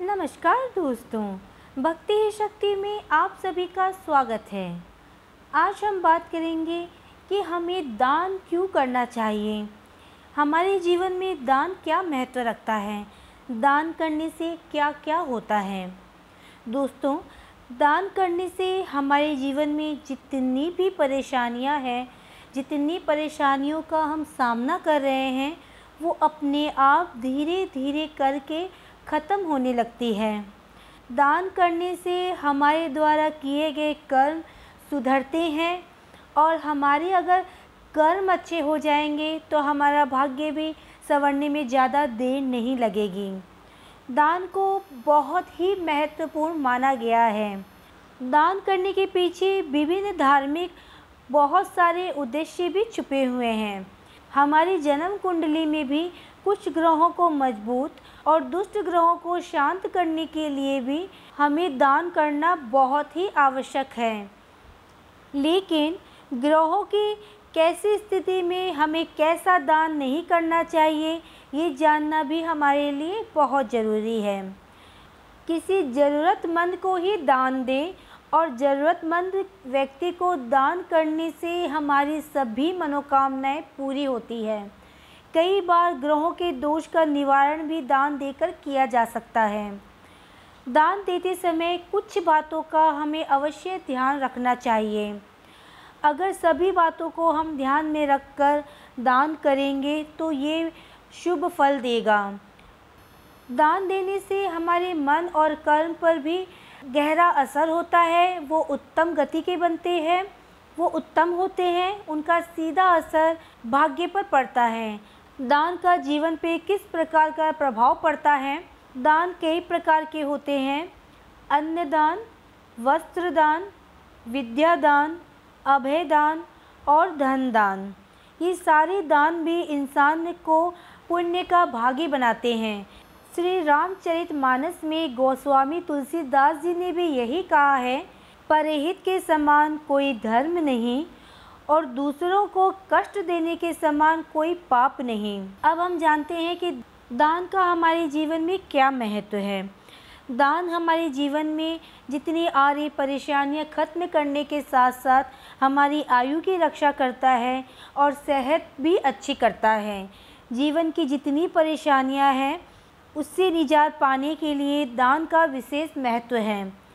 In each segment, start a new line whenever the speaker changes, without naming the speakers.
नमस्कार दोस्तों, भक्ति ही शक्ति में आप सभी का स्वागत है। आज हम बात करेंगे कि हमें दान क्यों करना चाहिए? हमारे जीवन में दान क्या महत्व रखता है? दान करने से क्या क्या होता है? दोस्तों, दान करने से हमारे जीवन में जितनी भी परेशानियाँ हैं, जितनी परेशानियों का हम सामना कर रहे हैं, वो अपने आप धीरे धीरे करके ख़त्म होने लगती है। दान करने से हमारे द्वारा किए गए कर्म सुधरते हैं और हमारे अगर कर्म अच्छे हो जाएँगे तो हमारा भाग्य भी संवरने में ज़्यादा देर नहीं लगेगी। दान को बहुत ही महत्वपूर्ण माना गया है। दान करने के पीछे विभिन्न धार्मिक बहुत सारे उद्देश्य भी छुपे हुए हैं। हमारी जन्म कुंडली में भी कुछ ग्रहों को मज़बूत और दुष्ट ग्रहों को शांत करने के लिए भी हमें दान करना बहुत ही आवश्यक है। लेकिन ग्रहों की कैसी स्थिति में हमें कैसा दान नहीं करना चाहिए, ये जानना भी हमारे लिए बहुत ज़रूरी है। किसी ज़रूरतमंद को ही दान दें और ज़रूरतमंद व्यक्ति को दान करने से हमारी सभी मनोकामनाएँ पूरी होती है। कई बार ग्रहों के दोष का निवारण भी दान देकर किया जा सकता है। दान देते समय कुछ बातों का हमें अवश्य ध्यान रखना चाहिए। अगर सभी बातों को हम ध्यान में रखकर दान करेंगे तो ये शुभ फल देगा। दान देने से हमारे मन और कर्म पर भी गहरा असर होता है, वो उत्तम गति के बनते हैं, वो उत्तम होते हैं, उनका सीधा असर भाग्य पर पड़ता है। दान का जीवन पे किस प्रकार का प्रभाव पड़ता है? दान कई प्रकार के होते हैं। अन्न दान वस्त्र दान विद्या दान अभय दान और धन दान ये सारे दान भी इंसान को पुण्य का भागी बनाते हैं। श्री रामचरित मानस में गोस्वामी तुलसीदास जी ने भी यही कहा है, परहित के समान कोई धर्म नहीं और दूसरों को कष्ट देने के समान कोई पाप नहीं। अब हम जानते हैं कि दान का हमारे जीवन में क्या महत्व है। दान हमारे जीवन में जितनी आ रही परेशानियाँ ख़त्म करने के साथ साथ हमारी आयु की रक्षा करता है और सेहत भी अच्छी करता है। जीवन की जितनी परेशानियाँ हैं, उससे निजात पाने के लिए दान का विशेष महत्व है।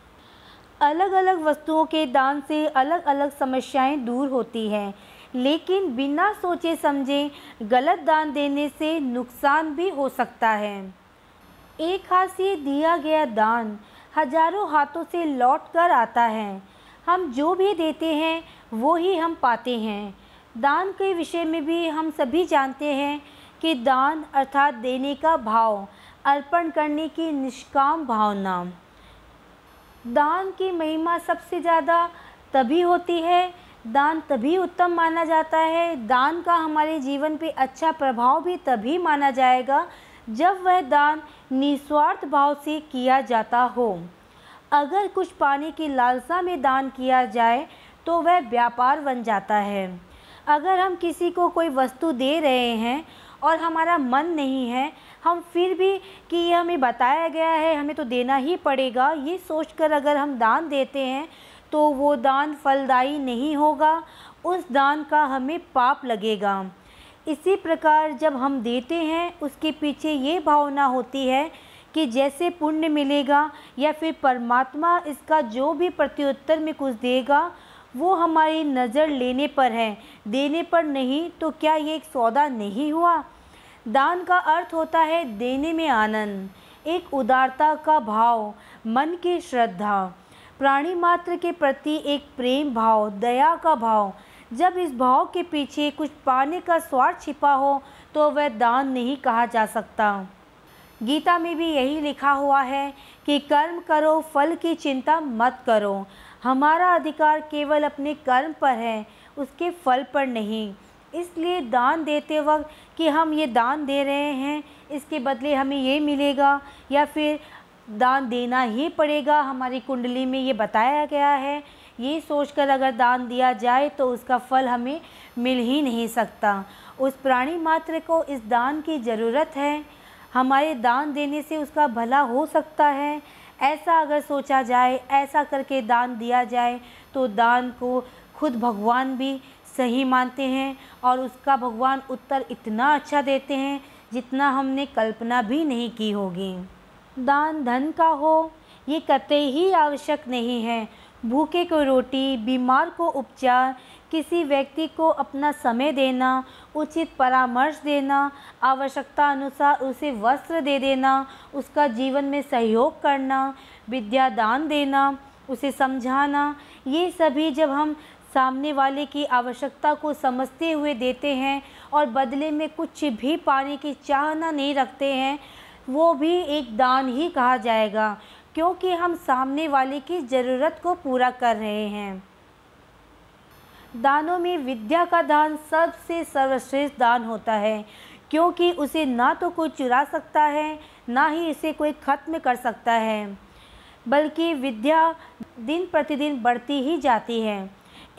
अलग अलग वस्तुओं के दान से अलग अलग समस्याएँ दूर होती हैं। लेकिन बिना सोचे समझे गलत दान देने से नुकसान भी हो सकता है। एक हाथ से दिया गया दान हज़ारों हाथों से लौट कर आता है। हम जो भी देते हैं, वो ही हम पाते हैं। दान के विषय में भी हम सभी जानते हैं कि दान अर्थात देने का भाव, अर्पण करने की निष्काम भावना। दान की महिमा सबसे ज़्यादा तभी होती है। दान तभी उत्तम माना जाता है। दान का हमारे जीवन पे अच्छा प्रभाव भी तभी माना जाएगा जब वह दान निस्वार्थ भाव से किया जाता हो। अगर कुछ पाने की लालसा में दान किया जाए तो वह व्यापार बन जाता है। अगर हम किसी को कोई वस्तु दे रहे हैं और हमारा मन नहीं है हम फिर भी कि ये हमें बताया गया है, हमें तो देना ही पड़ेगा। ये सोचकर अगर हम दान देते हैं तो वो दान फलदायी नहीं होगा। उस दान का हमें पाप लगेगा। इसी प्रकार जब हम देते हैं, उसके पीछे ये भावना होती है कि जैसे पुण्य मिलेगा या फिर परमात्मा इसका जो भी प्रत्युत्तर में कुछ देगा, वो हमारी नज़र लेने पर है। देने पर नहीं तो क्या ये एक सौदा नहीं हुआ? दान का अर्थ होता है देने में आनंद, एक उदारता का भाव, मन की श्रद्धा। प्राणी मात्र के प्रति एक प्रेम भाव, दया का भाव। जब इस भाव के पीछे कुछ पाने का स्वार्थ छिपा हो तो वह दान नहीं कहा जा सकता। गीता में भी यही लिखा हुआ है कि कर्म करो, फल की चिंता मत करो। हमारा अधिकार केवल अपने कर्म पर है, उसके फल पर नहीं। इसलिए दान देते वक्त कि हम ये दान दे रहे हैं, इसके बदले हमें ये मिलेगा या फिर दान देना ही पड़ेगा। हमारी कुंडली में ये बताया गया है। ये सोचकर अगर दान दिया जाए तो उसका फल हमें मिल ही नहीं सकता। उस प्राणी मात्र को इस दान की ज़रूरत है। हमारे दान देने से उसका भला हो सकता है। ऐसा अगर सोचा जाए, ऐसा करके दान दिया जाए तो दान को खुद भगवान भी सही मानते हैं और उसका भगवान उत्तर इतना अच्छा देते हैं जितना हमने कल्पना भी नहीं की होगी। दान धन का हो, ये कतई ही आवश्यक नहीं है। भूखे को रोटी, बीमार को उपचार, किसी व्यक्ति को अपना समय देना, उचित परामर्श देना, आवश्यकता अनुसार उसे वस्त्र दे देना, उसका जीवन में सहयोग करना, विद्या दान देना, उसे समझाना, ये सभी जब हम सामने वाले की आवश्यकता को समझते हुए देते हैं और बदले में कुछ भी पाने की चाहना नहीं रखते हैं, वो भी एक दान ही कहा जाएगा, क्योंकि हम सामने वाले की ज़रूरत को पूरा कर रहे हैं। दानों में विद्या का दान सबसे सर्वश्रेष्ठ दान होता है, क्योंकि उसे ना तो कोई चुरा सकता है, ना ही इसे कोई ख़त्म कर सकता है, बल्कि विद्या दिन प्रतिदिन बढ़ती ही जाती है।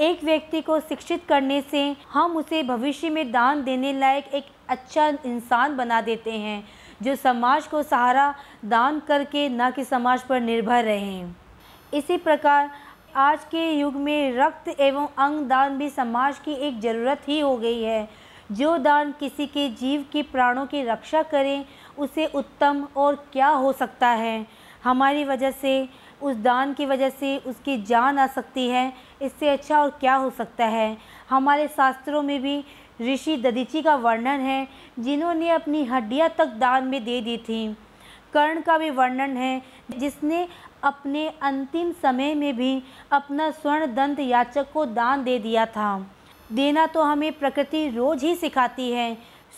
एक व्यक्ति को शिक्षित करने से हम उसे भविष्य में दान देने लायक एक अच्छा इंसान बना देते हैं, जो समाज को सहारा दान करके न कि समाज पर निर्भर रहें। इसी प्रकार, आज के युग में रक्त एवं अंग दान भी समाज की एक ज़रूरत ही हो गई है। जो दान किसी के जीव की प्राणों की रक्षा करें, उसे उत्तम और क्या हो सकता है? हमारी वजह से उस दान की वजह से उसकी जान आ सकती है। इससे अच्छा और क्या हो सकता है? हमारे शास्त्रों में भी ऋषि ददीची का वर्णन है, जिन्होंने अपनी हड्डियाँ तक दान में दे दी थी। कर्ण का भी वर्णन है, जिसने अपने अंतिम समय में भी अपना स्वर्ण दंत याचक को दान दे दिया था। देना तो हमें प्रकृति रोज ही सिखाती है।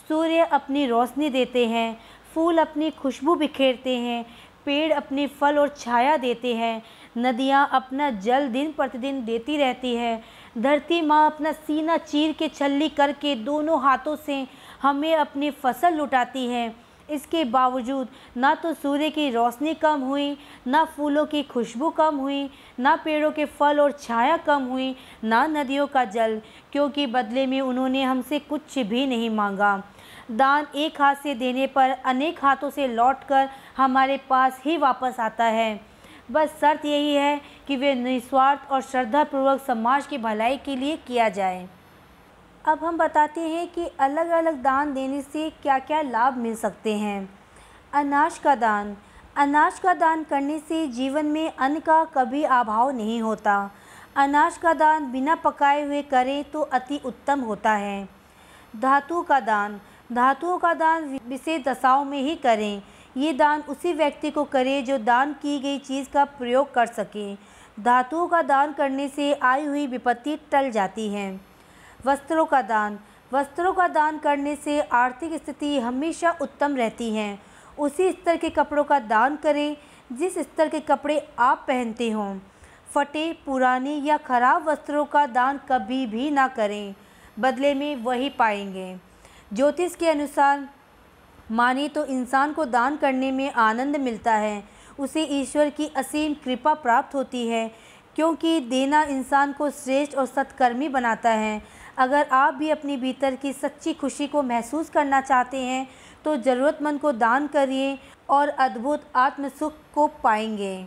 सूर्य अपनी रोशनी देते हैं, फूल अपनी खुशबू बिखेरते हैं पेड़ अपनी फल और छाया देते हैं। नदियाँ अपना जल दिन प्रतिदिन देती रहती है। धरती माँ अपना सीना चीर के छल्ली करके दोनों हाथों से हमें अपनी फ़सल लुटाती है। इसके बावजूद ना तो सूर्य की रोशनी कम हुई, ना फूलों की खुशबू कम हुई, ना पेड़ों के फल और छाया कम हुई, ना नदियों का जल, क्योंकि बदले में उन्होंने हमसे कुछ भी नहीं मांगा। दान एक हाथ से देने पर अनेक हाथों से लौटकर हमारे पास ही वापस आता है। बस शर्त यही है कि वे निस्वार्थ और श्रद्धापूर्वक समाज की भलाई के लिए किया जाए। अब हम बताते हैं कि अलग अलग दान देने से क्या क्या लाभ मिल सकते हैं। अनाज का दान। अनाज का दान करने से जीवन में अन्न का कभी अभाव नहीं होता। अनाज का दान बिना पकाए हुए करें तो अति उत्तम होता है। धातु का दान। धातुओं का दान विशेष दशाओं में ही करें। ये दान उसी व्यक्ति को करें जो दान की गई चीज़ का प्रयोग कर सके। धातुओं का दान करने से आई हुई विपत्ति टल जाती है। वस्त्रों का दान। वस्त्रों का दान करने से आर्थिक स्थिति हमेशा उत्तम रहती है। उसी स्तर के कपड़ों का दान करें, जिस स्तर के कपड़े आप पहनते हों। फटे, पुराने या खराब वस्त्रों का दान कभी भी ना करें। बदले में वही पाएँगे। ज्योतिष के अनुसार माने तो इंसान को दान करने में आनंद मिलता है। उसे ईश्वर की असीम कृपा प्राप्त होती है, क्योंकि देना इंसान को श्रेष्ठ और सत्कर्मी बनाता है। अगर आप भी अपनी भीतर की सच्ची खुशी को महसूस करना चाहते हैं तो ज़रूरतमंद को दान करिए और अद्भुत आत्म सुख को पाएँगे।